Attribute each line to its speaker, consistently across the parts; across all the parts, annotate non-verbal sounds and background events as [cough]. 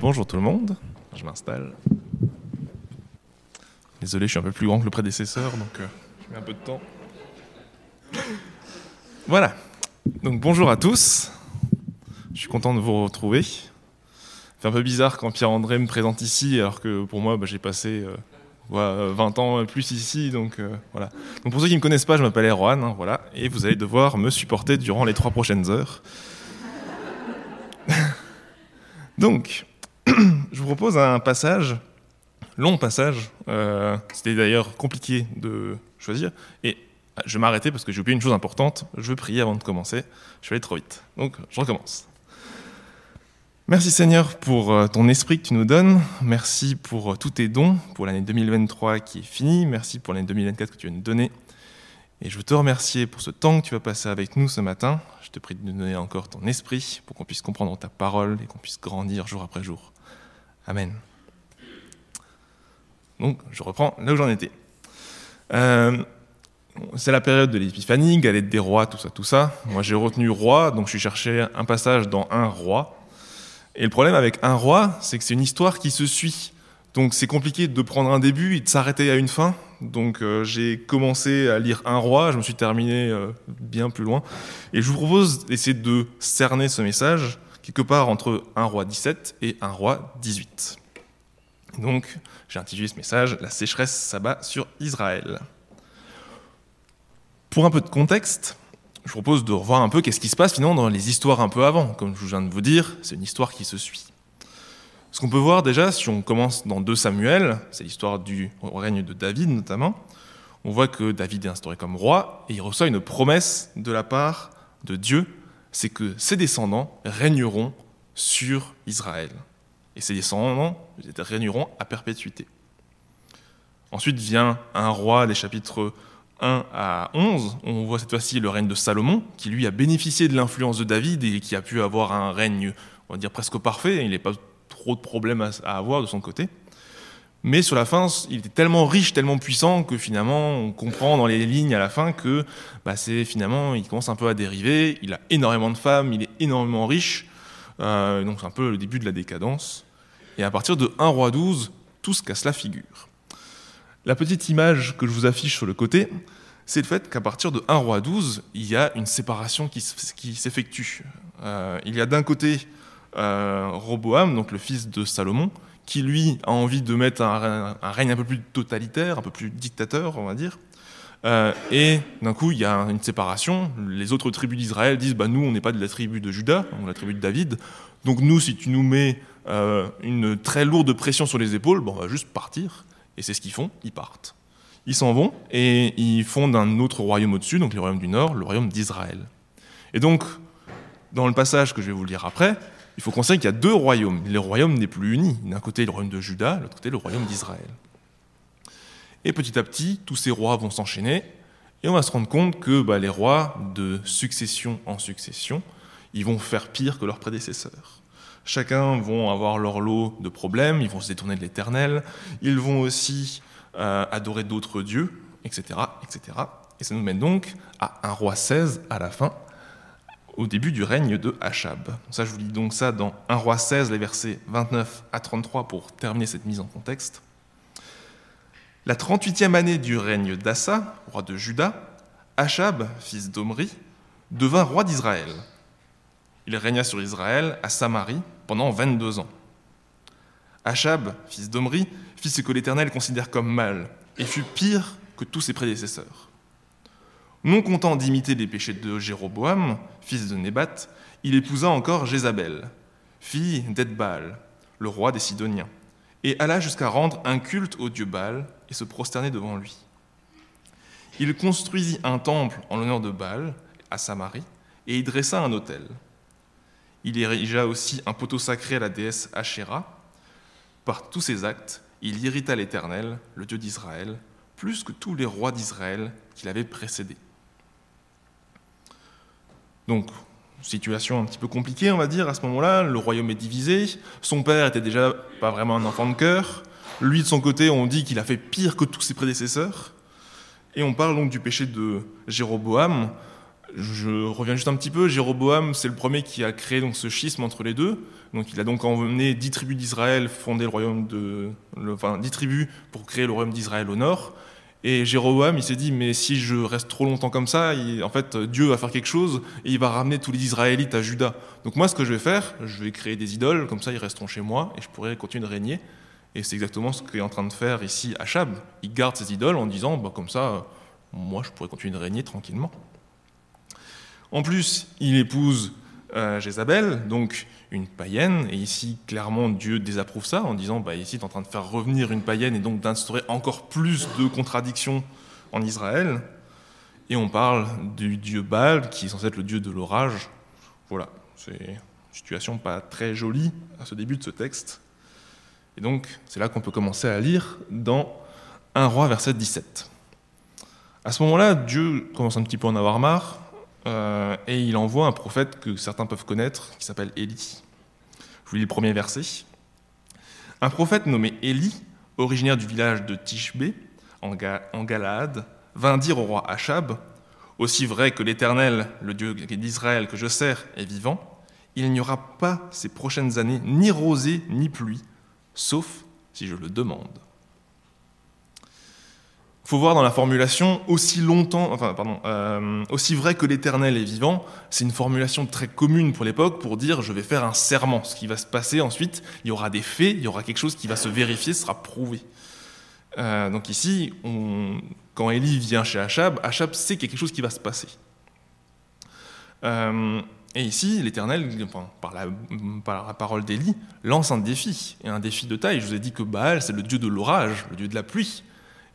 Speaker 1: Bonjour tout le monde, je m'installe. Désolé, je suis un peu plus grand que le prédécesseur, donc euh, je mets un peu de temps. Voilà, donc bonjour à tous, je suis content de vous retrouver. C'est un peu bizarre quand Pierre-André me présente ici, alors que pour moi, bah, j'ai passé euh, 20 ans plus ici, donc euh, voilà. Donc pour ceux qui ne me connaissent pas, je m'appelle Erwan, hein, voilà, et vous allez devoir me supporter durant les trois prochaines heures. [laughs] donc, [clears throat] je vous propose un passage, long passage, euh, c'était d'ailleurs compliqué de choisir, et je vais m'arrêter parce que j'ai oublié une chose importante, je veux prier avant de commencer, je vais aller trop vite, donc je recommence. Merci Seigneur pour euh, ton esprit que tu nous donnes, merci pour euh, tous tes dons, pour l'année 2023 qui est finie, merci pour l'année 2024 que tu vas nous donner, et je veux te remercier pour ce temps que tu vas passer avec nous ce matin. Je te prie de nous donner encore ton esprit pour qu'on puisse comprendre ta parole et qu'on puisse grandir jour après jour. Amen. Donc, je reprends là où j'en étais. Euh, c'est la période de l'épiphanie, galette des rois, tout ça, tout ça. Moi, j'ai retenu roi, donc je suis cherché un passage dans un roi. Et le problème avec un roi, c'est que c'est une histoire qui se suit. Donc, c'est compliqué de prendre un début et de s'arrêter à une fin. Donc, euh, j'ai commencé à lire un roi, je me suis terminé euh, bien plus loin. Et je vous propose d'essayer de cerner ce message quelque part entre un roi 17 et un roi 18. Donc, j'ai intitulé ce message La sécheresse s'abat sur Israël. Pour un peu de contexte, je propose de revoir un peu qu'est-ce qui se passe finalement dans les histoires un peu avant. Comme je viens de vous dire, c'est une histoire qui se suit. Ce qu'on peut voir déjà, si on commence dans 2 Samuel, c'est l'histoire du règne de David notamment, on voit que David est instauré comme roi et il reçoit une promesse de la part de Dieu, c'est que ses descendants régneront sur Israël et ses descendants régneront à perpétuité. Ensuite vient un roi des chapitres 1 à 11, on voit cette fois-ci le règne de Salomon, qui lui a bénéficié de l'influence de David et qui a pu avoir un règne, on va dire, presque parfait, il n'est pas trop de problèmes à avoir de son côté. Mais sur la fin, il était tellement riche, tellement puissant que finalement, on comprend dans les lignes à la fin que bah, c'est finalement, il commence un peu à dériver. Il a énormément de femmes, il est énormément riche. Euh, donc c'est un peu le début de la décadence. Et à partir de 1 roi 12, tout se casse la figure. La petite image que je vous affiche sur le côté, c'est le fait qu'à partir de 1 roi 12, il y a une séparation qui, s'effectue. Euh, il y a d'un côté euh, Roboam, donc le fils de Salomon, qui lui a envie de mettre un, règne un peu plus totalitaire, un peu plus dictateur, on va dire. Euh, et d'un coup, il y a une séparation. Les autres tribus d'Israël disent bah, Nous, on n'est pas de la tribu de Juda, on est de la tribu de David. Donc, nous, si tu nous mets euh, une très lourde pression sur les épaules, on va juste partir. Et c'est ce qu'ils font ils partent. Ils s'en vont et ils fondent un autre royaume au-dessus, donc le royaume du Nord, le royaume d'Israël. Et donc, dans le passage que je vais vous lire après, il faut considérer qu'il y a deux royaumes. Le royaume n'est plus uni. D'un côté, le royaume de Juda, de l'autre côté, le royaume d'Israël. Et petit à petit, tous ces rois vont s'enchaîner, et on va se rendre compte que bah, les rois, de succession en succession, ils vont faire pire que leurs prédécesseurs. Chacun vont avoir leur lot de problèmes, ils vont se détourner de l'éternel, ils vont aussi euh, adorer d'autres dieux, etc., etc. Et ça nous mène donc à un roi 16 à la fin, au début du règne de Achab. Ça, je vous lis donc ça dans 1 roi 16, les versets 29 à 33 pour terminer cette mise en contexte. La 38e année du règne d'Assa, roi de Juda, Achab, fils d'Omri, devint roi d'Israël. Il régna sur Israël à Samarie pendant 22 ans. Achab, fils d'Omri, fit ce que l'Éternel considère comme mal et fut pire que tous ses prédécesseurs. Non content d'imiter les péchés de Jéroboam, fils de Nébat, il épousa encore Jézabel, fille d'Edbaal, le roi des Sidoniens, et alla jusqu'à rendre un culte au dieu Baal et se prosterner devant lui. Il construisit un temple en l'honneur de Baal à Samarie et y dressa un autel. Il érigea aussi un poteau sacré à la déesse Asherah. Par tous ses actes, il irrita l'Éternel, le Dieu d'Israël, plus que tous les rois d'Israël qui l'avaient précédé. Donc, situation un petit peu compliquée, on va dire, à ce moment-là. Le royaume est divisé. Son père était déjà pas vraiment un enfant de cœur. Lui, de son côté, on dit qu'il a fait pire que tous ses prédécesseurs. Et on parle donc du péché de Jéroboam. Je reviens juste un petit peu. Jéroboam, c'est le premier qui a créé donc ce schisme entre les deux. Donc, il a donc emmené dix tribus d'Israël, fondé le royaume de, enfin dix tribus pour créer le royaume d'Israël au nord. Et Jéroboam, il s'est dit, mais si je reste trop longtemps comme ça, en fait, Dieu va faire quelque chose et il va ramener tous les Israélites à Juda. Donc moi, ce que je vais faire, je vais créer des idoles, comme ça, ils resteront chez moi et je pourrai continuer de régner. Et c'est exactement ce qu'est en train de faire ici Achab. Il garde ses idoles en disant, bah, comme ça, moi, je pourrais continuer de régner tranquillement. En plus, il épouse euh, Jézabel, donc une païenne, et ici, clairement, Dieu désapprouve ça en disant, bah, ici, tu es en train de faire revenir une païenne et donc d'instaurer encore plus de contradictions en Israël. Et on parle du dieu Baal, qui est censé être le dieu de l'orage. Voilà, c'est une situation pas très jolie à ce début de ce texte. Et donc, c'est là qu'on peut commencer à lire dans 1 roi, verset 17. À ce moment-là, Dieu commence un petit peu à en avoir marre, euh, et il envoie un prophète que certains peuvent connaître, qui s'appelle Élie. Je vous lis le premier verset. Un prophète nommé Élie, originaire du village de Tishbé, en, Galaad, vint dire au roi Achab Aussi vrai que l'Éternel, le Dieu d'Israël que je sers, est vivant, il n'y aura pas ces prochaines années ni rosée ni pluie, sauf si je le demande faut voir dans la formulation aussi longtemps, enfin pardon, euh, aussi vrai que l'Éternel est vivant. C'est une formulation très commune pour l'époque pour dire je vais faire un serment. Ce qui va se passer ensuite, il y aura des faits, il y aura quelque chose qui va se vérifier, sera prouvé. Euh, donc ici, quand Élie vient chez Achab, Achab sait qu'il y a quelque chose qui va se passer. Euh, et ici, l'Éternel, par, la, par la parole d'Élie, lance un défi, et un défi de taille. Je vous ai dit que Baal, c'est le dieu de l'orage, le dieu de la pluie.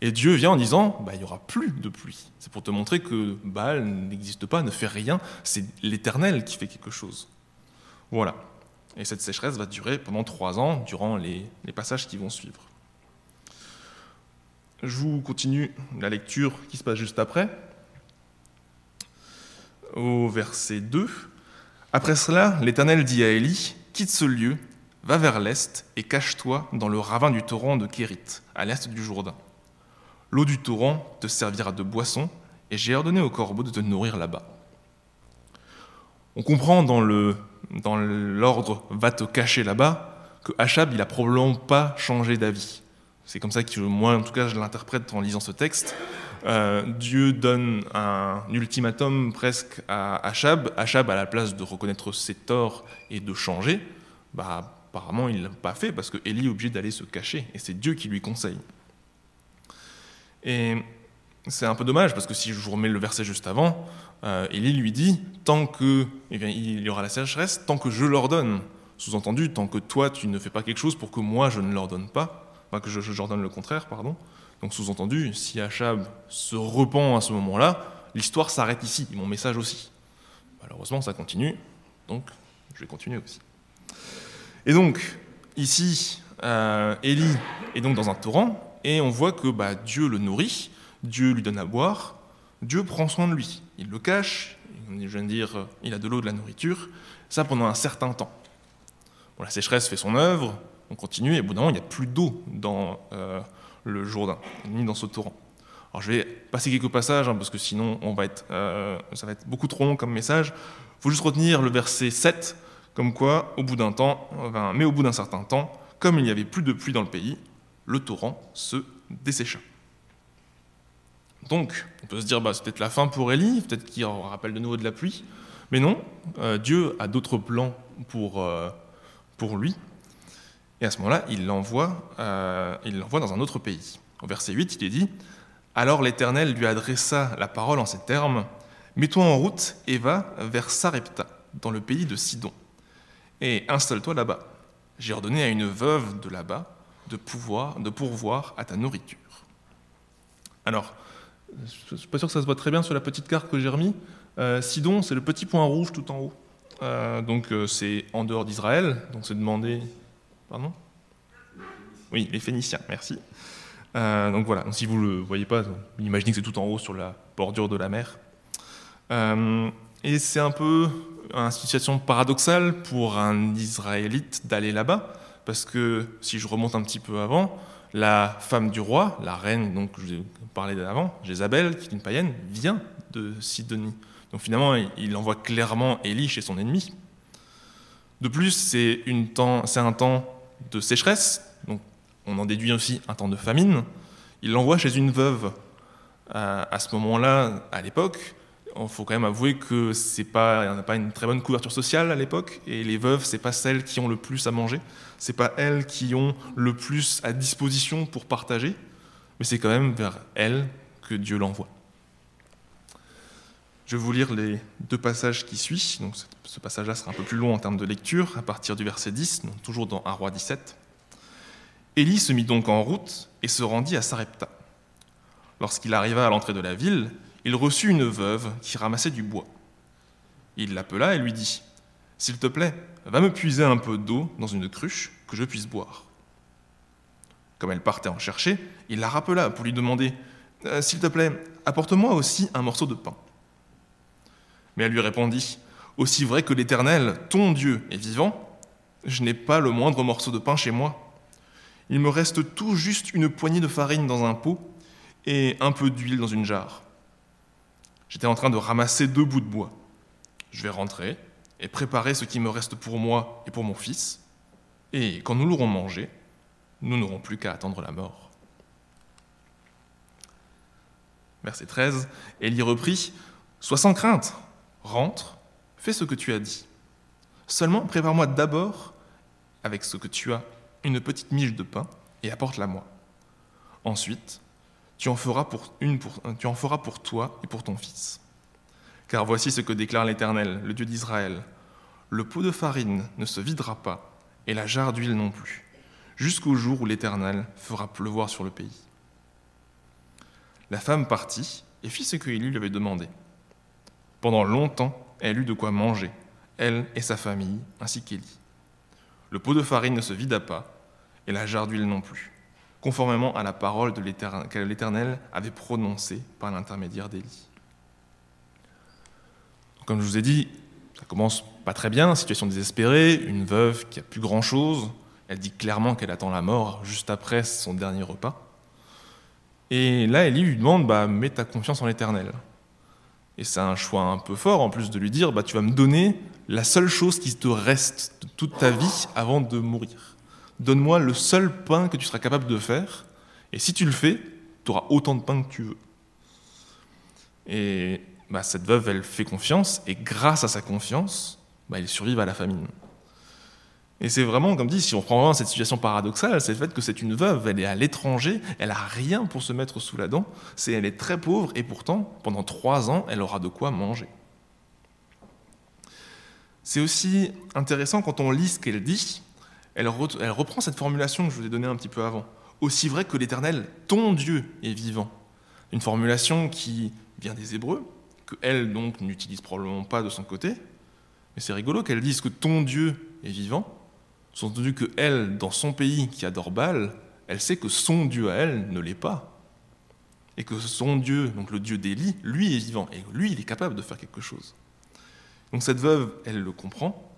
Speaker 1: Et Dieu vient en disant, bah, il n'y aura plus de pluie. C'est pour te montrer que Baal n'existe pas, ne fait rien, c'est l'Éternel qui fait quelque chose. Voilà. Et cette sécheresse va durer pendant trois ans, durant les, les passages qui vont suivre. Je vous continue la lecture qui se passe juste après. Au verset 2. Après cela, l'Éternel dit à Élie, quitte ce lieu, va vers l'est et cache-toi dans le ravin du torrent de Kérit, à l'est du Jourdain. L'eau du torrent te servira de boisson, et j'ai ordonné au corbeau de te nourrir là-bas. On comprend dans l'ordre va te cacher là-bas que Achab il a probablement pas changé d'avis. C'est comme ça que moi en tout cas je l'interprète en lisant ce texte. Euh, Dieu donne un ultimatum presque à Achab. Achab à la place de reconnaître ses torts et de changer, bah apparemment il l'a pas fait parce que Élie est obligé d'aller se cacher et c'est Dieu qui lui conseille. Et c'est un peu dommage parce que si je vous remets le verset juste avant, euh, Élie lui dit tant que eh il y aura la sécheresse, tant que je l'ordonne. Sous-entendu, tant que toi tu ne fais pas quelque chose pour que moi je ne l'ordonne pas, enfin que je, je j'ordonne le contraire, pardon. Donc sous-entendu, si Achab se repent à ce moment-là, l'histoire s'arrête ici, mon message aussi. Malheureusement, ça continue, donc je vais continuer aussi. Et donc, ici, euh, Élie est donc dans un torrent, et on voit que bah, Dieu le nourrit, Dieu lui donne à boire, Dieu prend soin de lui. Il le cache, je viens de dire, il a de l'eau, de la nourriture, ça pendant un certain temps. la sécheresse fait son œuvre, on continue, et au bout d'un moment, il n'y a plus d'eau dans euh, le Jourdain, ni dans ce torrent. Alors je vais passer quelques passages, hein, parce que sinon euh, ça va être beaucoup trop long comme message. Il faut juste retenir le verset 7, comme quoi, au bout d'un temps, mais au bout d'un certain temps, comme il n'y avait plus de pluie dans le pays, le torrent se dessécha. Donc, on peut se dire, bah, c'est peut-être la fin pour Élie, peut-être qu'il rappelle de nouveau de la pluie, mais non, euh, Dieu a d'autres plans pour, euh, pour lui, et à ce moment-là, il l'envoie euh, l'envoie dans un autre pays. Au verset 8, il est dit, Alors l'Éternel lui adressa la parole en ces termes, Mets-toi en route et va vers Sarepta, dans le pays de Sidon, et installe-toi là-bas. J'ai ordonné à une veuve de là-bas de, pouvoir, de pourvoir à ta nourriture. Alors, je ne suis pas sûr que ça se voit très bien sur la petite carte que j'ai remis. Euh, Sidon, c'est le petit point rouge tout en haut. Euh, donc euh, c'est en dehors d'Israël, donc c'est demandé... Pardon? Oui, les Phéniciens, merci. donc voilà, si vous ne le voyez pas, imaginez que c'est tout en haut sur la bordure de la mer. et c'est un peu une situation paradoxale pour un Israélite d'aller là-bas, parce que si je remonte un petit peu avant, la femme du roi, la reine donc je vous ai parlé d'avant, Jézabel, qui est une païenne, vient de Sidonie. Donc finalement, il envoie clairement Élie chez son ennemi. De plus, c'est un temps de sécheresse, donc on en déduit aussi un temps de famine. Il l'envoie chez une veuve. À, ce moment-là, à l'époque, il faut quand même avouer que c'est pas, n'y a pas une très bonne couverture sociale à l'époque, et les veuves, c'est pas celles qui ont le plus à manger, c'est pas elles qui ont le plus à disposition pour partager, mais c'est quand même vers elles que Dieu l'envoie. Je vais vous lire les deux passages qui suivent. Donc, ce passage-là sera un peu plus long en termes de lecture, à partir du verset 10, donc toujours dans 1 roi 17. Élie se mit donc en route et se rendit à Sarepta. Lorsqu'il arriva à l'entrée de la ville, il reçut une veuve qui ramassait du bois. Il l'appela et lui dit S'il te plaît, va me puiser un peu d'eau dans une cruche que je puisse boire. Comme elle partait en chercher, il la rappela pour lui demander euh, S'il te plaît, apporte-moi aussi un morceau de pain. Mais elle lui répondit, Aussi vrai que l'Éternel, ton Dieu, est vivant, je n'ai pas le moindre morceau de pain chez moi. Il me reste tout juste une poignée de farine dans un pot et un peu d'huile dans une jarre. J'étais en train de ramasser deux bouts de bois. Je vais rentrer et préparer ce qui me reste pour moi et pour mon fils, et quand nous l'aurons mangé, nous n'aurons plus qu'à attendre la mort. Verset 13, Élie reprit, Sois sans crainte, rentre, fais ce que tu as dit. Seulement, prépare-moi d'abord, avec ce que tu as, une petite miche de pain, et apporte-la moi. Ensuite, tu en, feras pour une pour, tu en feras pour toi et pour ton fils. Car voici ce que déclare l'Éternel, le Dieu d'Israël. Le pot de farine ne se videra pas, et la jarre d'huile non plus, jusqu'au jour où l'Éternel fera pleuvoir sur le pays. La femme partit et fit ce que Élie lui avait demandé. Pendant longtemps, elle eut de quoi manger, elle et sa famille, ainsi qu'Élie. Le pot de farine ne se vida pas, et la jarre d'huile non plus, conformément à la parole que l'Éternel avait prononcée par l'intermédiaire d'Élie. Comme je vous ai dit, ça commence pas très bien, situation désespérée, une veuve qui a plus grand-chose, elle dit clairement qu'elle attend la mort juste après son dernier repas. Et là, Élie lui demande bah, Mets ta confiance en l'Éternel. Et c'est un choix un peu fort, en plus de lui dire, bah, tu vas me donner la seule chose qui te reste de toute ta vie avant de mourir. Donne-moi le seul pain que tu seras capable de faire, et si tu le fais, tu auras autant de pain que tu veux. Et bah, cette veuve, elle fait confiance, et grâce à sa confiance, bah, elle survive à la famine. Et c'est vraiment, comme dit, si on prend vraiment cette situation paradoxale, c'est le fait que c'est une veuve, elle est à l'étranger, elle a rien pour se mettre sous la dent, c'est elle est très pauvre, et pourtant, pendant trois ans, elle aura de quoi manger. C'est aussi intéressant quand on lit ce qu'elle dit, elle, reprend cette formulation que je vous ai donnée un petit peu avant. Aussi vrai que l'Éternel, ton Dieu, est vivant. Une formulation qui vient des Hébreux, que elle donc n'utilise probablement pas de son côté, mais c'est rigolo qu'elle dise que ton Dieu est vivant, sont entendu que elle, dans son pays qui adore Baal, elle sait que son Dieu à elle ne l'est pas. Et que son Dieu, donc le Dieu d'Élie, lui est vivant. Et lui, il est capable de faire quelque chose. Donc cette veuve, elle le comprend.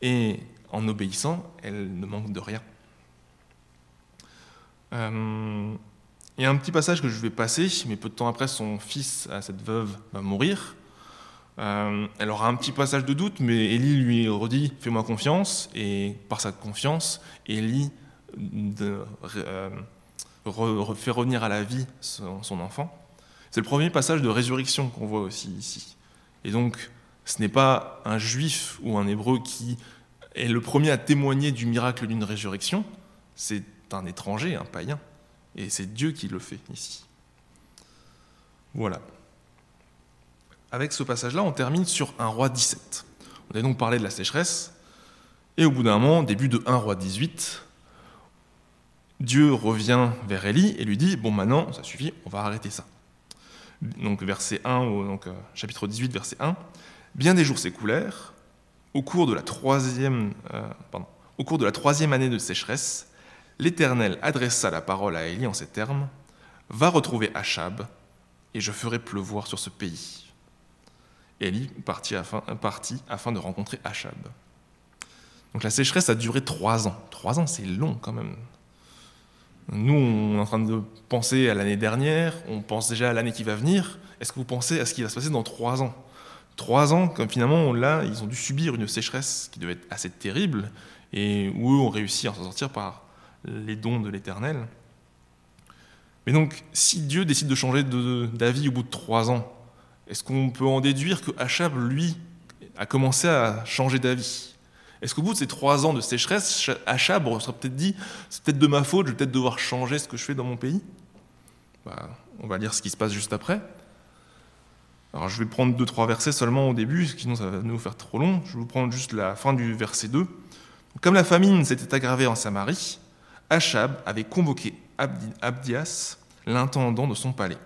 Speaker 1: Et en obéissant, elle ne manque de rien. Euh, il y a un petit passage que je vais passer, mais peu de temps après, son fils à cette veuve va mourir. Euh, elle aura un petit passage de doute, mais Élie lui redit Fais-moi confiance, et par sa confiance, Élie euh, fait revenir à la vie son, enfant. C'est le premier passage de résurrection qu'on voit aussi ici. Et donc, ce n'est pas un juif ou un hébreu qui est le premier à témoigner du miracle d'une résurrection, c'est un étranger, un païen. Et c'est Dieu qui le fait ici. Voilà. Avec ce passage-là, on termine sur un roi 17. On a donc parlé de la sécheresse, et au bout d'un moment, début de 1 roi 18, Dieu revient vers Élie et lui dit Bon, maintenant, ça suffit, on va arrêter ça. Donc, verset 1, donc, euh, chapitre 18, verset 1. Bien des jours s'écoulèrent. Au cours de la troisième, euh, au cours de la troisième année de sécheresse, l'Éternel adressa la parole à Élie en ces termes Va retrouver Achab, et je ferai pleuvoir sur ce pays. Élie partit afin, partit afin de rencontrer Achab. Donc la sécheresse a duré trois ans. Trois ans, c'est long quand même. Nous, on est en train de penser à l'année dernière, on pense déjà à l'année qui va venir. est-ce que vous pensez à ce qui va se passer dans trois ans? Trois ans, comme finalement, là, ils ont dû subir une sécheresse qui devait être assez terrible, et où eux ont réussi à s'en sortir par les dons de l'Éternel. Mais donc, si Dieu décide de changer d'avis au bout de trois ans, est-ce qu'on peut en déduire que Achab, lui, a commencé à changer d'avis? Est-ce qu'au bout de ces trois ans de sécheresse, Achab serait peut-être dit c'est peut-être de ma faute, je vais peut-être devoir changer ce que je fais dans mon pays? Bah, On va lire ce qui se passe juste après. Alors je vais prendre deux, trois versets seulement au début, sinon ça va nous faire trop long. Je vais vous prendre juste la fin du verset 2. Comme la famine s'était aggravée en Samarie, Achab avait convoqué Abdias, l'intendant de son palais.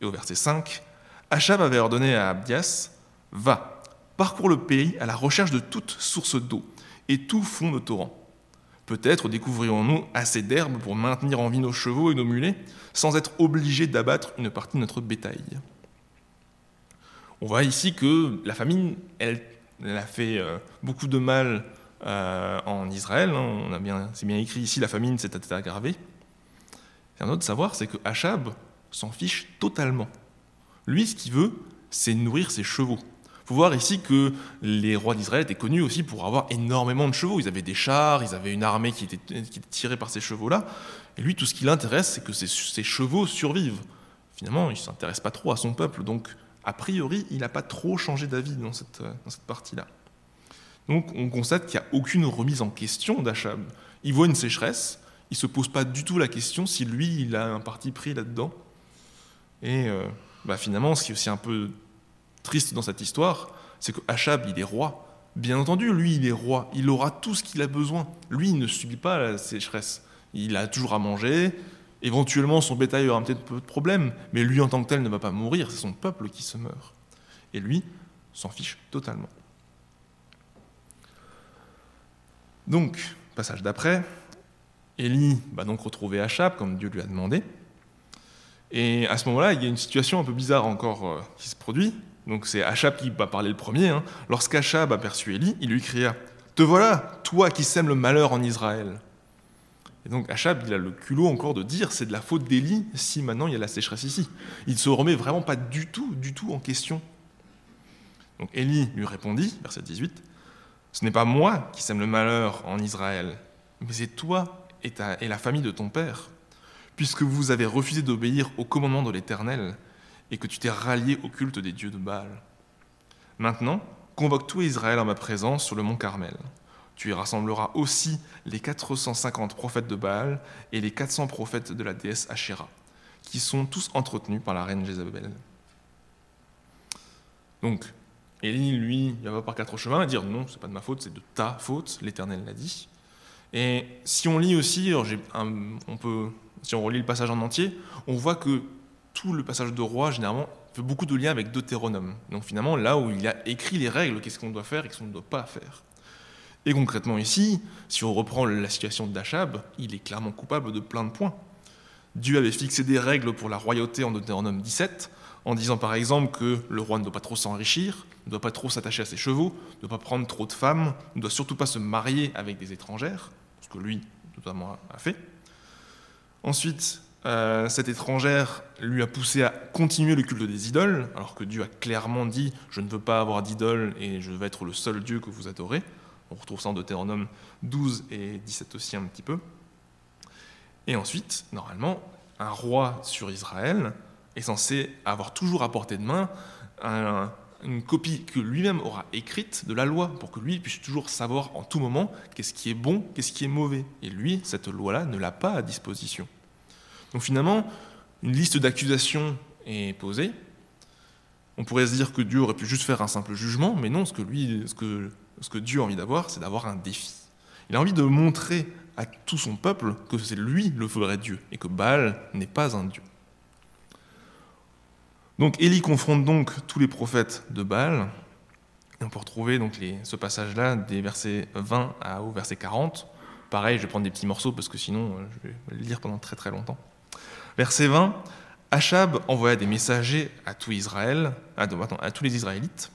Speaker 1: Et au verset 5, Achab avait ordonné à Abdias Va, parcours le pays à la recherche de toute source d'eau et tout fond de torrent. Peut-être découvrirons-nous assez d'herbes pour maintenir en vie nos chevaux et nos mulets sans être obligés d'abattre une partie de notre bétail. On voit ici que la famine, elle, a fait euh, beaucoup de mal euh, en Israël. Hein. C'est bien écrit ici, la famine s'est aggravée. Et un autre savoir, c'est que Achab s'en fiche totalement. Lui, ce qu'il veut, c'est nourrir ses chevaux. Il faut voir ici que les rois d'Israël étaient connus aussi pour avoir énormément de chevaux. Ils avaient des chars, ils avaient une armée qui était, tirée par ces chevaux-là. Et lui, tout ce qui l'intéresse, c'est que ses, chevaux survivent. Finalement, il ne s'intéresse pas trop à son peuple. Donc, a priori, il n'a pas trop changé d'avis dans cette, dans cette partie-là. Donc, on constate qu'il n'y a aucune remise en question d'Achab. Il voit une sécheresse, il ne se pose pas du tout la question si lui, il a un parti pris là-dedans. Et euh, bah, finalement, ce qui est aussi un peu triste dans cette histoire, c'est que Achab, il est roi. Bien entendu, lui, il est roi. Il aura tout ce qu'il a besoin. Lui, il ne subit pas la sécheresse. Il a toujours à manger. Éventuellement, son bétail aura peut-être peu de problèmes. Mais lui, en tant que tel, ne va pas mourir. C'est son peuple qui se meurt. Et lui s'en fiche totalement. Donc, passage d'après, Élie va donc retrouver Achab, comme Dieu lui a demandé. Et à ce moment-là, il y a une situation un peu bizarre encore euh, qui se produit. Donc c'est Achab qui va parler le premier. Hein. Lorsqu'Achab aperçut Élie, il lui cria Te voilà, toi qui sèmes le malheur en Israël. Et donc Achab, il a le culot encore de dire c'est de la faute d'Élie si maintenant il y a la sécheresse ici. Il ne se remet vraiment pas du tout, du tout en question. Donc Élie lui répondit, verset 18 Ce n'est pas moi qui sème le malheur en Israël, mais c'est toi et, la famille de ton père puisque vous avez refusé d'obéir au commandement de l'Éternel et que tu t'es rallié au culte des dieux de Baal. Maintenant, convoque tout Israël en ma présence sur le mont Carmel. Tu y rassembleras aussi les 450 prophètes de Baal et les 400 prophètes de la déesse Asherah, qui sont tous entretenus par la reine Jézabel. Donc, Élie, lui, il va par quatre chemins à dire non, c'est pas de ma faute, c'est de ta faute, l'Éternel l'a dit. Et si on lit aussi, on peut si on relit le passage en entier, on voit que tout le passage de roi, généralement, fait beaucoup de liens avec Deutéronome. Donc finalement, là où il a écrit les règles, qu'est-ce qu'on doit faire et qu'est-ce qu'on ne doit pas faire. Et concrètement ici, si on reprend la situation d'Achab, il est clairement coupable de plein de points. Dieu avait fixé des règles pour la royauté en Deutéronome 17, en disant par exemple que le roi ne doit pas trop s'enrichir, ne doit pas trop s'attacher à ses chevaux, ne doit pas prendre trop de femmes, ne doit surtout pas se marier avec des étrangères, ce que lui, notamment, a fait. Ensuite, euh, cette étrangère lui a poussé à continuer le culte des idoles, alors que Dieu a clairement dit Je ne veux pas avoir d'idoles et je veux être le seul Dieu que vous adorez. On retrouve ça en Deutéronome 12 et 17 aussi un petit peu. Et ensuite, normalement, un roi sur Israël est censé avoir toujours à portée de main une copie que lui-même aura écrite de la loi, pour que lui puisse toujours savoir en tout moment qu'est-ce qui est bon, qu'est-ce qui est mauvais. Et lui, cette loi-là, ne l'a pas à disposition. Donc finalement, une liste d'accusations est posée. On pourrait se dire que Dieu aurait pu juste faire un simple jugement, mais non, ce que, lui, ce ce que Dieu a envie d'avoir, c'est d'avoir un défi. Il a envie de montrer à tout son peuple que c'est lui le vrai Dieu, et que Baal n'est pas un Dieu. Donc Élie confronte donc tous les prophètes de Baal, on peut retrouver donc ce passage-là des versets 20 au verset 40. Pareil, je vais prendre des petits morceaux parce que sinon euh, je vais le lire pendant très très longtemps. Verset 20, Achab envoya des messagers à tout Israël, à, tous les Israélites,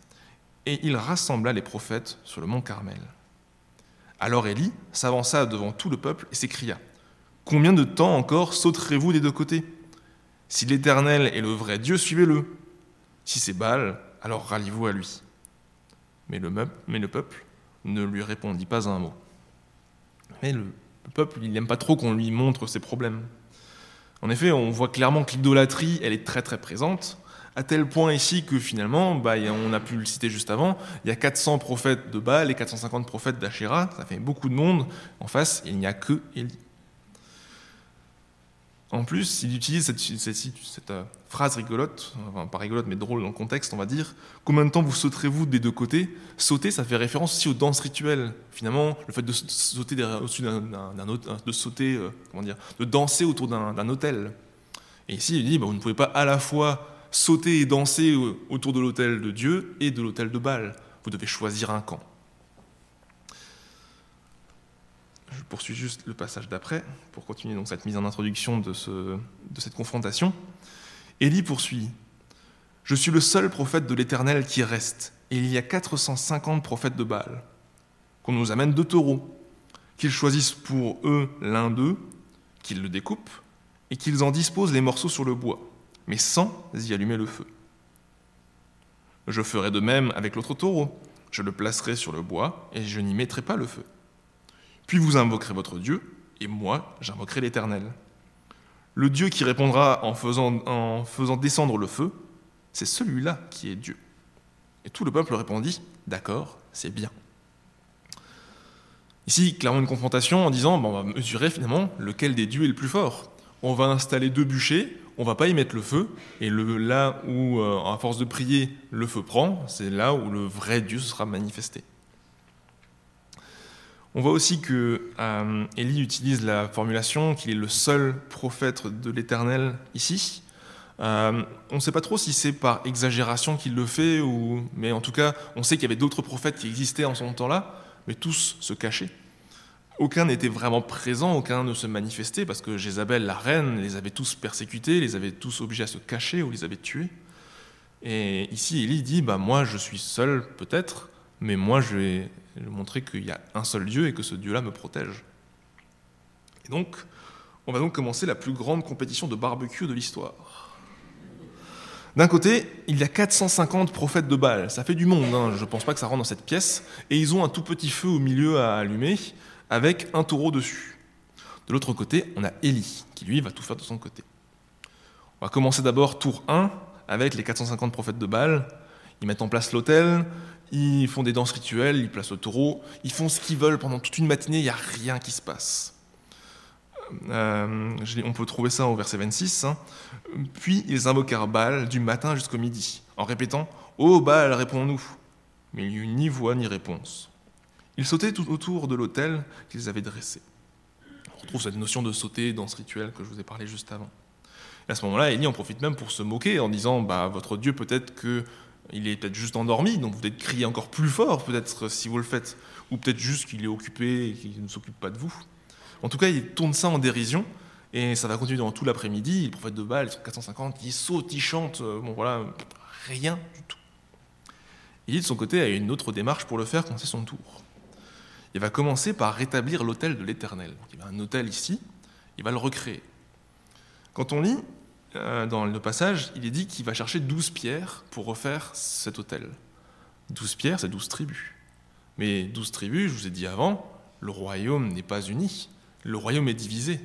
Speaker 1: et il rassembla les prophètes sur le mont Carmel. Alors Élie s'avança devant tout le peuple et s'écria Combien de temps encore sauterez-vous des deux côtés? Si l'Éternel est le vrai Dieu, suivez-le. Si c'est Baal, alors ralliez-vous à lui. Mais le, mais le, peuple ne lui répondit pas un mot. Mais le, peuple, il n'aime pas trop qu'on lui montre ses problèmes. En effet, on voit clairement que l'idolâtrie, elle est très très présente, à tel point ici que finalement, bah, on a pu le citer juste avant, il y a 400 prophètes de Baal et 450 prophètes d'Achéra, ça fait beaucoup de monde. En face, il n'y a que Élie. En plus, il utilise cette, euh, phrase rigolote, enfin pas rigolote mais drôle dans le contexte, on va dire. Combien de temps vous sauterez-vous des deux côtés? Sauter, ça fait référence aussi aux danses rituelles. Finalement, le fait de sauter au-dessus d'un, de sauter, euh, comment dire, de danser autour d'un, hôtel. Et ici, il dit, bah, vous ne pouvez pas à la fois sauter et danser autour de l'hôtel de Dieu et de l'hôtel de Baal. Vous devez choisir un camp. Je poursuis juste le passage d'après pour continuer donc cette mise en introduction de, de cette confrontation. Élie poursuit Je suis le seul prophète de l'Éternel qui reste, et il y a 450 prophètes de Baal. Qu'on nous amène deux taureaux, qu'ils choisissent pour eux l'un d'eux, qu'ils le découpent, et qu'ils en disposent les morceaux sur le bois, mais sans y allumer le feu. Je ferai de même avec l'autre taureau. Je le placerai sur le bois, et je n'y mettrai pas le feu. Puis vous invoquerez votre Dieu, et moi, j'invoquerai l'Éternel. Le Dieu qui répondra en faisant, en faisant descendre le feu, c'est celui-là qui est Dieu. Et tout le peuple répondit, d'accord, c'est bien. Ici, clairement une confrontation en disant, on va mesurer finalement lequel des dieux est le plus fort. On va installer deux bûchers, on va pas y mettre le feu, et là où, euh, à force de prier, le feu prend, c'est là où le vrai Dieu sera manifesté. On voit aussi que euh, Élie utilise la formulation qu'il est le seul prophète de l'Éternel ici. Euh, on ne sait pas trop si c'est par exagération qu'il le fait, mais en tout cas, on sait qu'il y avait d'autres prophètes qui existaient en son temps-là, mais tous se cachaient. Aucun n'était vraiment présent, aucun ne se manifestait, parce que Jézabel, la reine, les avait tous persécutés, les avait tous obligés à se cacher ou les avait tués. Et ici, Élie dit, bah, moi je suis seul peut-être, mais moi je vais montrer qu'il y a un seul Dieu et que ce Dieu-là me protège. Et donc, on va donc commencer la plus grande compétition de barbecue de l'histoire. D'un côté, il y a 450 prophètes de Baal, ça fait du monde, hein. je ne pense pas que ça rentre dans cette pièce, et ils ont un tout petit feu au milieu à allumer, avec un taureau dessus. De l'autre côté, on a Élie, qui lui va tout faire de son côté. On va commencer d'abord tour 1, avec les 450 prophètes de Baal. Ils mettent en place l'autel, ils font des danses rituelles, ils placent le taureau, ils font ce qu'ils veulent pendant toute une matinée, il n'y a rien qui se passe. Euh, on peut trouver ça au verset 26. Hein. Puis ils invoquèrent Baal du matin jusqu'au midi, en répétant Ô oh Baal, réponds-nous Mais il n'y eut ni voix ni réponse. Ils sautaient tout autour de l'autel qu'ils avaient dressé. On retrouve cette notion de sauter dans ce rituel que je vous ai parlé juste avant. Et à ce moment-là, Élie en profite même pour se moquer en disant bah, Votre Dieu, peut-être que il est peut-être juste endormi, donc vous devez crier encore plus fort, peut-être, si vous le faites. Ou peut-être juste qu'il est occupé et qu'il ne s'occupe pas de vous. En tout cas, il tourne ça en dérision, et ça va continuer durant tout l'après-midi. Les prophètes de Baal, sont 450, ils sautent, ils chantent, euh, bon voilà, rien du tout. Il, de son côté, a une autre démarche pour le faire quand c'est son tour. Il va commencer par rétablir l'autel de l'Éternel. Il y a un autel ici, il va le recréer. Quand on lit, euh, dans le passage, il est dit qu'il va chercher douze pierres pour refaire cet hôtel. Douze pierres, c'est douze tribus. Mais douze tribus, je vous ai dit avant, le royaume n'est pas uni. Le royaume est divisé.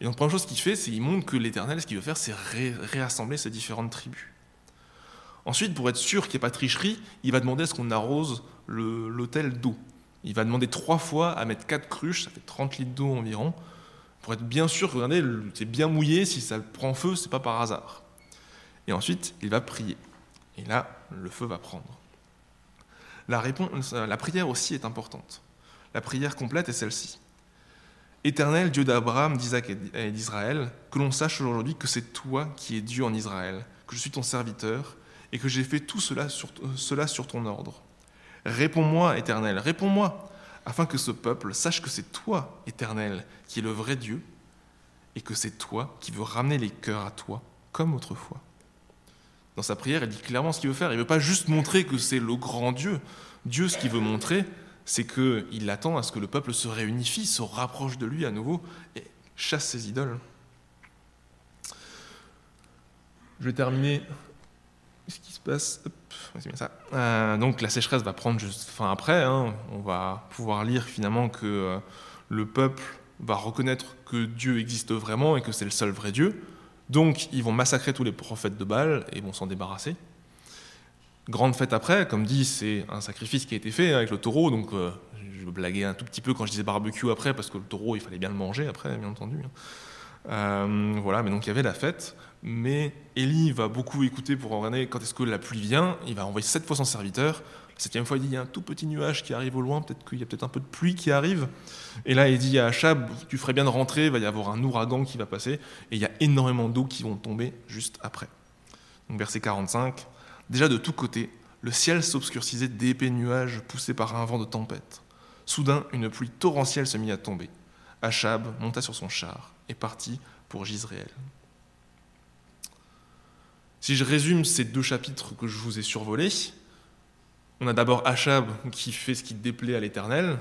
Speaker 1: Et donc, première chose qu'il fait, c'est qu'il montre que l'Éternel, ce qu'il veut faire, c'est réassembler ces différentes tribus. Ensuite, pour être sûr qu'il n'y ait pas de tricherie, il va demander à ce qu'on arrose l'hôtel d'eau. Il va demander trois fois à mettre quatre cruches, ça fait 30 litres d'eau environ, pour être bien sûr, regardez, c'est bien mouillé, si ça prend feu, c'est pas par hasard. Et ensuite, il va prier. Et là, le feu va prendre. La, la prière aussi est importante. La prière complète est celle-ci. Éternel Dieu d'Abraham, d'Isaac et d'Israël, que l'on sache aujourd'hui que c'est toi qui es Dieu en Israël, que je suis ton serviteur et que j'ai fait tout cela sur, cela sur ton ordre. Réponds-moi, Éternel, réponds-moi, afin que ce peuple sache que c'est toi, Éternel, qui es le vrai Dieu, et que c'est toi qui veux ramener les cœurs à toi, comme autrefois. Dans sa prière, il dit clairement ce qu'il veut faire. Il ne veut pas juste montrer que c'est le grand Dieu. Dieu, ce qu'il veut montrer, c'est qu'il attend à ce que le peuple se réunifie, se rapproche de lui à nouveau et chasse ses idoles. Je vais terminer Qu'est-ce qui se passe Euh, donc la sécheresse va prendre juste fin après. Hein. On va pouvoir lire finalement que euh, le peuple va reconnaître que Dieu existe vraiment et que c'est le seul vrai Dieu. Donc ils vont massacrer tous les prophètes de Baal et vont s'en débarrasser. Grande fête après, comme dit, c'est un sacrifice qui a été fait avec le taureau. Donc euh, je blaguais un tout petit peu quand je disais barbecue après, parce que le taureau, il fallait bien le manger après, bien entendu. Hein. voilà, mais donc il y avait la fête mais Élie va beaucoup écouter pour regarder quand est-ce que la pluie vient. Il va envoyer sept fois son serviteur. La septième fois, il dit il y a un tout petit nuage qui arrive au loin, peut-être qu'il y a peut-être un peu de pluie qui arrive. Et là, il dit à Achab tu ferais bien de rentrer, il va y avoir un ouragan qui va passer, et il y a énormément d'eau qui vont tomber juste après. Donc, verset 45 Déjà de tous côtés, le ciel s'obscurcisait d'épais nuages poussés par un vent de tempête. Soudain, une pluie torrentielle se mit à tomber. Achab monta sur son char et partit pour Gisréel. Si je résume ces deux chapitres que je vous ai survolés, on a d'abord Achab qui fait ce qui déplaît à l'Éternel.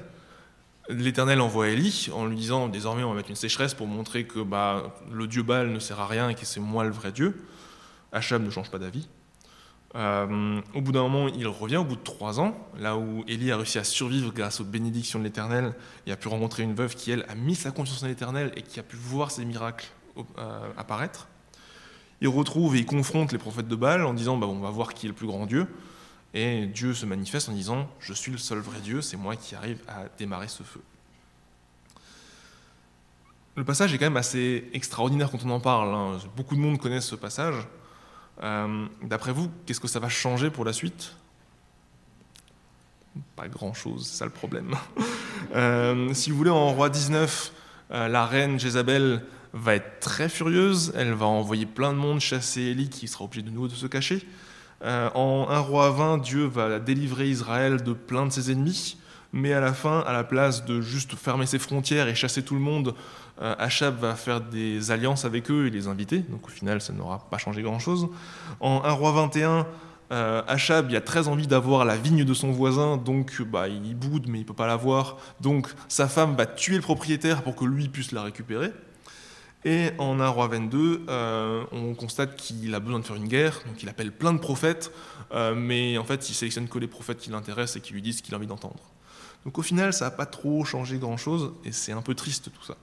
Speaker 1: L'Éternel envoie Élie en lui disant désormais on va mettre une sécheresse pour montrer que bah, le dieu Baal ne sert à rien et que c'est moi le vrai Dieu. Achab ne change pas d'avis. Euh, au bout d'un moment, il revient, au bout de trois ans, là où Élie a réussi à survivre grâce aux bénédictions de l'Éternel et a pu rencontrer une veuve qui, elle, a mis sa confiance en l'Éternel et qui a pu voir ses miracles euh, apparaître il retrouve et il confronte les prophètes de Baal en disant bah, on va voir qui est le plus grand Dieu. Et Dieu se manifeste en disant je suis le seul vrai Dieu, c'est moi qui arrive à démarrer ce feu. Le passage est quand même assez extraordinaire quand on en parle. Hein. Beaucoup de monde connaissent ce passage. Euh, d'après vous, qu'est-ce que ça va changer pour la suite? Pas grand-chose, c'est ça le problème. [laughs] Euh, si vous voulez, en roi 19, euh, la reine Jézabel va être très furieuse, elle va envoyer plein de monde chasser Élie qui sera obligé de nouveau de se cacher. Euh, en 1 roi 20, Dieu va délivrer Israël de plein de ses ennemis, mais à la fin, à la place de juste fermer ses frontières et chasser tout le monde, euh, Achab va faire des alliances avec eux et les inviter, donc au final ça n'aura pas changé grand-chose. En 1 roi 21, euh, Achab, il a très envie d'avoir la vigne de son voisin, donc bah, il boude mais il peut pas l'avoir. Donc sa femme va tuer le propriétaire pour que lui puisse la récupérer. Et en 1 roi 22, euh, on constate qu'il a besoin de faire une guerre, donc il appelle plein de prophètes, euh, mais en fait il sélectionne que les prophètes qui l'intéressent et qui lui disent ce qu'il a envie d'entendre. Donc au final, ça n'a pas trop changé grand-chose, et c'est un peu triste tout ça.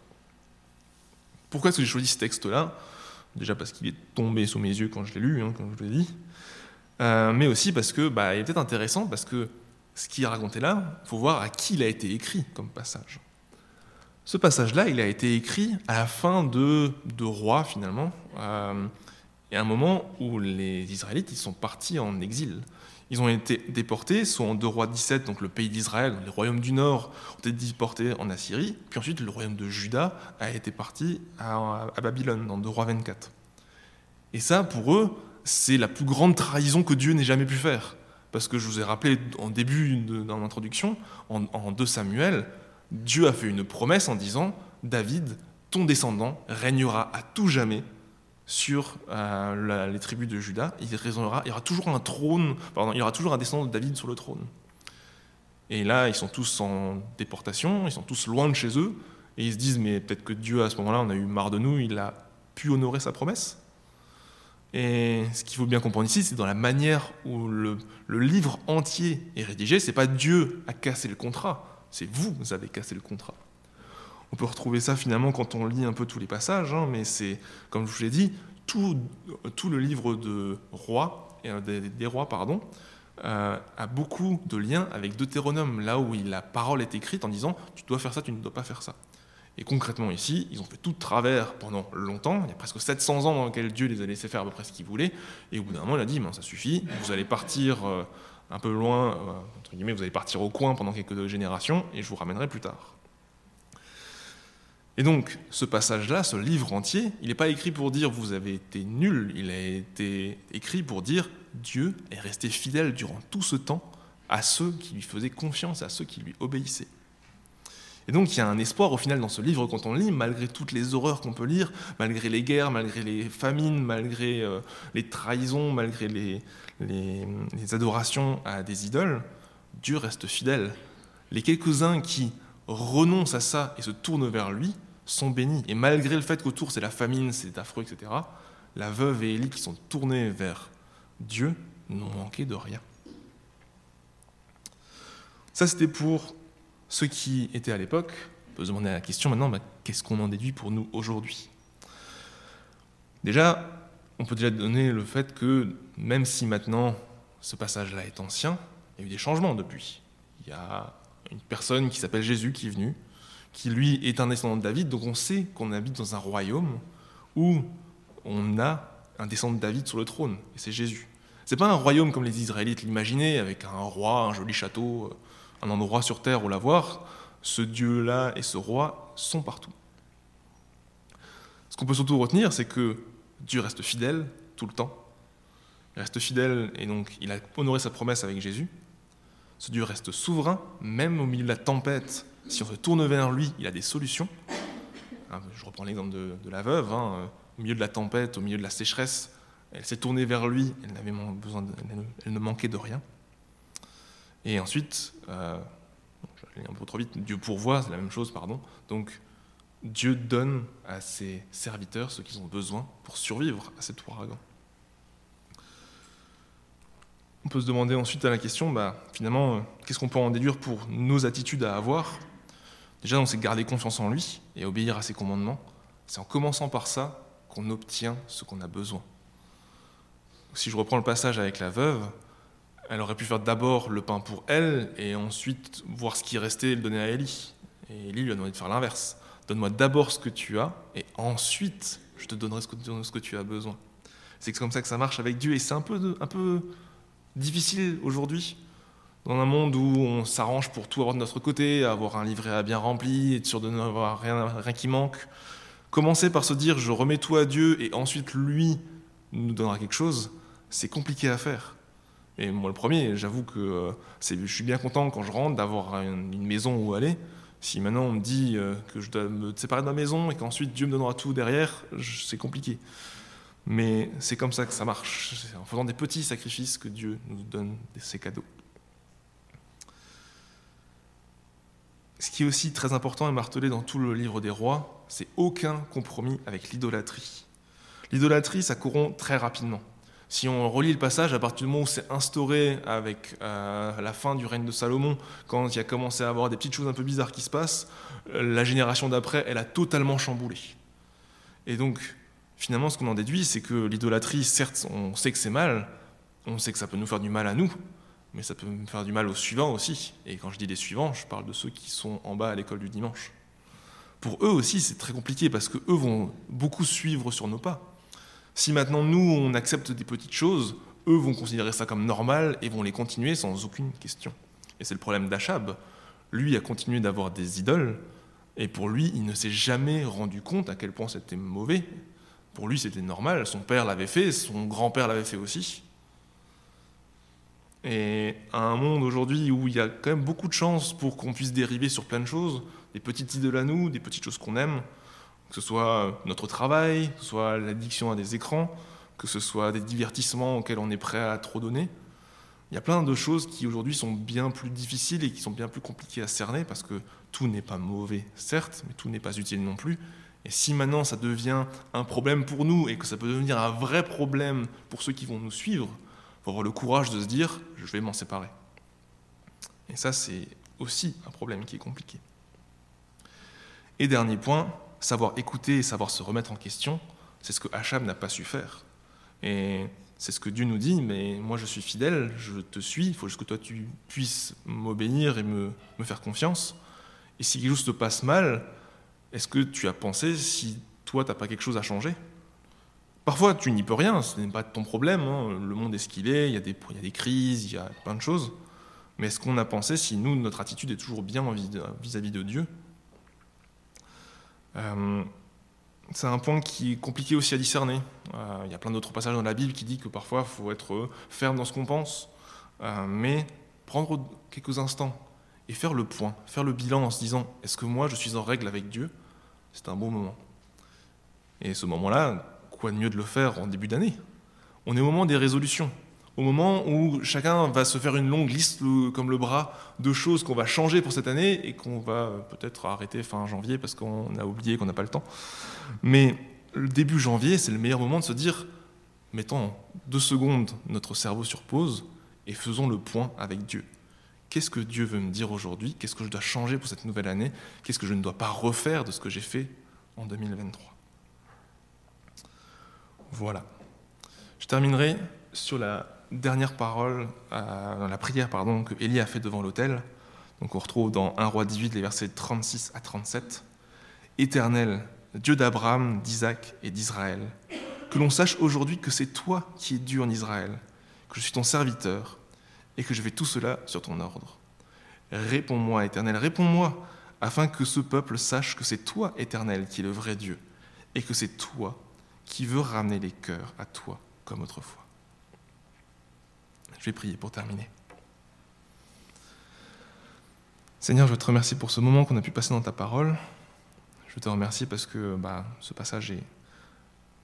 Speaker 1: Pourquoi est-ce que j'ai choisi ce texte-là? Déjà parce qu'il est tombé sous mes yeux quand je l'ai lu, hein, comme je l'ai dit, euh, mais aussi parce que bah, il est peut-être intéressant, parce que ce qu'il a raconté là, il faut voir à qui il a été écrit comme passage. Ce passage-là, il a été écrit à la fin de, de Roi, finalement, euh, et à un moment où les Israélites ils sont partis en exil. Ils ont été déportés, soit en 2 Rois 17, donc le pays d'Israël, les royaumes du Nord ont été déportés en Assyrie, puis ensuite le royaume de Juda a été parti à, Babylone, dans 2 Rois 24. Et ça, pour eux, c'est la plus grande trahison que Dieu n'ait jamais pu faire. Parce que je vous ai rappelé en début, dans l'introduction, en, en 2 Samuel, Dieu a fait une promesse en disant, David, ton descendant, régnera à tout jamais sur euh, les tribus de Juda. Il, y aura toujours un trône, il y aura toujours un descendant de David sur le trône. Et là, ils sont tous en déportation, ils sont tous loin de chez eux, et ils se disent, mais peut-être que Dieu, à ce moment-là, on a eu marre de nous, il a pu honorer sa promesse. Et ce qu'il faut bien comprendre ici, c'est dans la manière où le, le livre entier est rédigé, c'est pas Dieu a cassé le contrat, c'est vous, vous avez cassé le contrat. On peut retrouver ça finalement quand on lit un peu tous les passages, hein, mais c'est, comme je vous l'ai dit, tout, le livre de rois, euh, des, rois pardon, euh, a beaucoup de liens avec Deutéronome, là où la parole est écrite en disant tu dois faire ça, tu ne dois pas faire ça. Et concrètement ici, ils ont fait tout de travers pendant longtemps, il y a presque 700 ans dans lesquels Dieu les a laissés faire à peu près ce qu'ils voulaient, et au bout d'un moment il a dit ça suffit, vous allez partir... Euh, un peu loin, euh, entre guillemets, vous allez partir au coin pendant quelques générations et je vous ramènerai plus tard. Et donc, ce passage-là, ce livre entier, il n'est pas écrit pour dire vous avez été nul, il a été écrit pour dire Dieu est resté fidèle durant tout ce temps à ceux qui lui faisaient confiance, à ceux qui lui obéissaient. Et donc il y a un espoir au final dans ce livre quand on lit, malgré toutes les horreurs qu'on peut lire, malgré les guerres, malgré les famines, malgré euh, les trahisons, malgré les, les, adorations à des idoles, Dieu reste fidèle. Les quelques-uns qui renoncent à ça et se tournent vers lui sont bénis. Et malgré le fait qu'autour c'est la famine, c'est affreux, etc., la veuve et Élie qui sont tournés vers Dieu n'ont manqué de rien. Ça, c'était pour ceux qui étaient à l'époque. On peut se demander la question maintenant, bah, qu'est-ce qu'on en déduit pour nous aujourd'hui? Déjà, on peut déjà donner le fait que même si maintenant ce passage-là est ancien, il y a eu des changements depuis. Il y a une personne qui s'appelle Jésus qui est venu, qui lui est un descendant de David, donc on sait qu'on habite dans un royaume où on a un descendant de David sur le trône, et c'est Jésus. C'est pas un royaume comme les Israélites l'imaginaient, avec un roi, un joli château, un endroit sur terre où l'avoir. Ce Dieu-là et ce roi sont partout. Ce qu'on peut surtout retenir, c'est que Dieu reste fidèle tout le temps. Il reste fidèle et donc il a honoré sa promesse avec Jésus. Ce Dieu reste souverain, même au milieu de la tempête. Si on se tourne vers lui, il a des solutions. Hein, je reprends l'exemple de, la veuve. Hein, au milieu de la tempête, au milieu de la sécheresse, elle s'est tournée vers lui, elle, n'avait besoin elle ne manquait de rien. Et ensuite, euh, je vais un peu trop vite, Dieu pourvoit, c'est la même chose, pardon. Donc, Dieu donne à ses serviteurs ce qu'ils ont besoin pour survivre à cet ouragan. On peut se demander ensuite à la question, bah, finalement, euh, qu'est-ce qu'on peut en déduire pour nos attitudes à avoir? Déjà, sait garder confiance en lui et obéir à ses commandements. C'est en commençant par ça qu'on obtient ce qu'on a besoin. Si je reprends le passage avec la veuve, elle aurait pu faire d'abord le pain pour elle et ensuite voir ce qui restait et le donner à Élie. Et Élie lui a demandé de faire l'inverse. Donne-moi d'abord ce que tu as, et ensuite je te donnerai ce que, tu as besoin. C'est comme ça que ça marche avec Dieu, et c'est un peu, difficile aujourd'hui, dans un monde où on s'arrange pour tout avoir de notre côté, avoir un livret à bien rempli, être sûr de n'avoir rien, rien qui manque. Commencer par se dire je remets tout à Dieu, et ensuite lui nous donnera quelque chose, c'est compliqué à faire. Et moi, le premier, j'avoue que euh, je suis bien content quand je rentre d'avoir une maison où aller. Si maintenant on me dit euh, que je dois me séparer de ma maison et qu'ensuite Dieu me donnera tout derrière, c'est compliqué. Mais c'est comme ça que ça marche. C'est en faisant des petits sacrifices que Dieu nous donne ses cadeaux. Ce qui est aussi très important et martelé dans tout le livre des rois, c'est aucun compromis avec l'idolâtrie. L'idolâtrie, ça corrompt très rapidement. Si on relit le passage, à partir du moment où c'est instauré avec euh, la fin du règne de Salomon, quand il a commencé à avoir des petites choses un peu bizarres qui se passent, euh, la génération d'après, elle a totalement chamboulé. Et donc, finalement, ce qu'on en déduit, c'est que l'idolâtrie, certes, on sait que c'est mal, on sait que ça peut nous faire du mal à nous, mais ça peut nous faire du mal aux suivants aussi. Et quand je dis les suivants, je parle de ceux qui sont en bas à l'école du dimanche. Pour eux aussi, c'est très compliqué parce que eux vont beaucoup suivre sur nos pas. Si maintenant nous, on accepte des petites choses, eux vont considérer ça comme normal et vont les continuer sans aucune question. Et c'est le problème d'Achab. Lui a continué d'avoir des idoles, et pour lui, il ne s'est jamais rendu compte à quel point c'était mauvais. Pour lui, c'était normal. Son père l'avait fait, son grand-père l'avait fait aussi. Et à un monde aujourd'hui où il y a quand même beaucoup de chances pour qu'on puisse dériver sur plein de choses, des petites idoles à nous, des petites choses qu'on aime, que ce soit notre travail, que ce soit l'addiction à des écrans, que ce soit des divertissements auxquels on est prêt à trop donner. Il y a plein de choses qui aujourd'hui sont bien plus difficiles et qui sont bien plus compliquées à cerner parce que tout n'est pas mauvais, certes, mais tout n'est pas utile non plus. Et si maintenant ça devient un problème pour nous et que ça peut devenir un vrai problème pour ceux qui vont nous suivre, il faut avoir le courage de se dire je vais m'en séparer. Et ça, c'est aussi un problème qui est compliqué. Et dernier point, savoir écouter et savoir se remettre en question, c'est ce que Hacham n'a pas su faire. Et c'est ce que Dieu nous dit, mais moi je suis fidèle, je te suis, il faut juste que toi tu puisses m'obéir et me, faire confiance. Et si quelque chose te passe mal, est-ce que tu as pensé si toi tu n'as pas quelque chose à changer? Parfois tu n'y peux rien, ce n'est pas ton problème, hein. le monde est ce qu'il est, il y, a des, crises, il y a plein de choses. Mais est-ce qu'on a pensé si nous, notre attitude est toujours bien vis-à-vis de Dieu? C'est un point qui est compliqué aussi à discerner. Euh, il y a plein d'autres passages dans la Bible qui disent que parfois il faut être ferme dans ce qu'on pense, euh, mais prendre quelques instants et faire le point, faire le bilan en se disant est-ce que moi je suis en règle avec Dieu? C'est un bon moment. Et ce moment-là, quoi de mieux de le faire en début d'année? On est au moment des résolutions au moment où chacun va se faire une longue liste comme le bras de choses qu'on va changer pour cette année et qu'on va peut-être arrêter fin janvier parce qu'on a oublié qu'on n'a pas le temps. Mais le début janvier, c'est le meilleur moment de se dire mettons deux secondes notre cerveau sur pause et faisons le point avec Dieu. Qu'est-ce que Dieu veut me dire aujourd'hui? Qu'est-ce que je dois changer pour cette nouvelle année? Qu'est-ce que je ne dois pas refaire de ce que j'ai fait en 2023 Voilà. Je terminerai sur la dernière parole, euh, la prière que Élie a fait devant l'autel. Donc on retrouve dans 1 roi 18 les versets 36 à 37. Éternel, Dieu d'Abraham, d'Isaac et d'Israël, que l'on sache aujourd'hui que c'est toi qui es Dieu en Israël, que je suis ton serviteur et que je fais tout cela sur ton ordre. Réponds-moi, Éternel, réponds-moi, afin que ce peuple sache que c'est toi, Éternel, qui es le vrai Dieu, et que c'est toi qui veux ramener les cœurs à toi comme autrefois. Je vais prier pour terminer. Seigneur, je te remercie pour ce moment qu'on a pu passer dans ta parole. Je te remercie parce que bah, ce passage est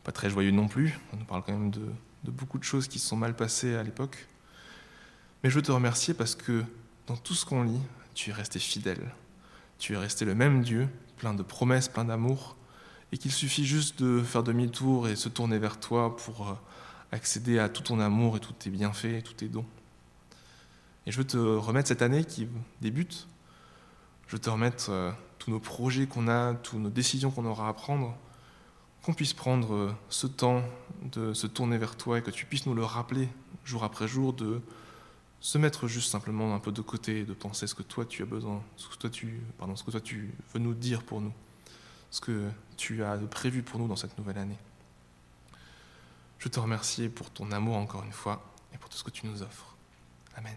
Speaker 1: pas très joyeux non plus. On nous parle quand même de, de beaucoup de choses qui se sont mal passées à l'époque. Mais je veux te remercier parce que dans tout ce qu'on lit, tu es resté fidèle. Tu es resté le même Dieu, plein de promesses, plein d'amour, et qu'il suffit juste de faire demi-tour et se tourner vers toi pour euh, accéder à tout ton amour et tous tes bienfaits et tous tes dons. Et je veux te remettre cette année qui débute. Je veux te remettre euh, tous nos projets qu'on a, toutes nos décisions qu'on aura à prendre, qu'on puisse prendre euh, ce temps de se tourner vers toi et que tu puisses nous le rappeler jour après jour, de se mettre juste simplement un peu de côté, de penser ce que toi tu as besoin, ce que toi tu, pardon, ce que toi tu veux nous dire pour nous, ce que tu as prévu pour nous dans cette nouvelle année. Je te remercie pour ton amour encore une fois et pour tout ce que tu nous offres. Amen.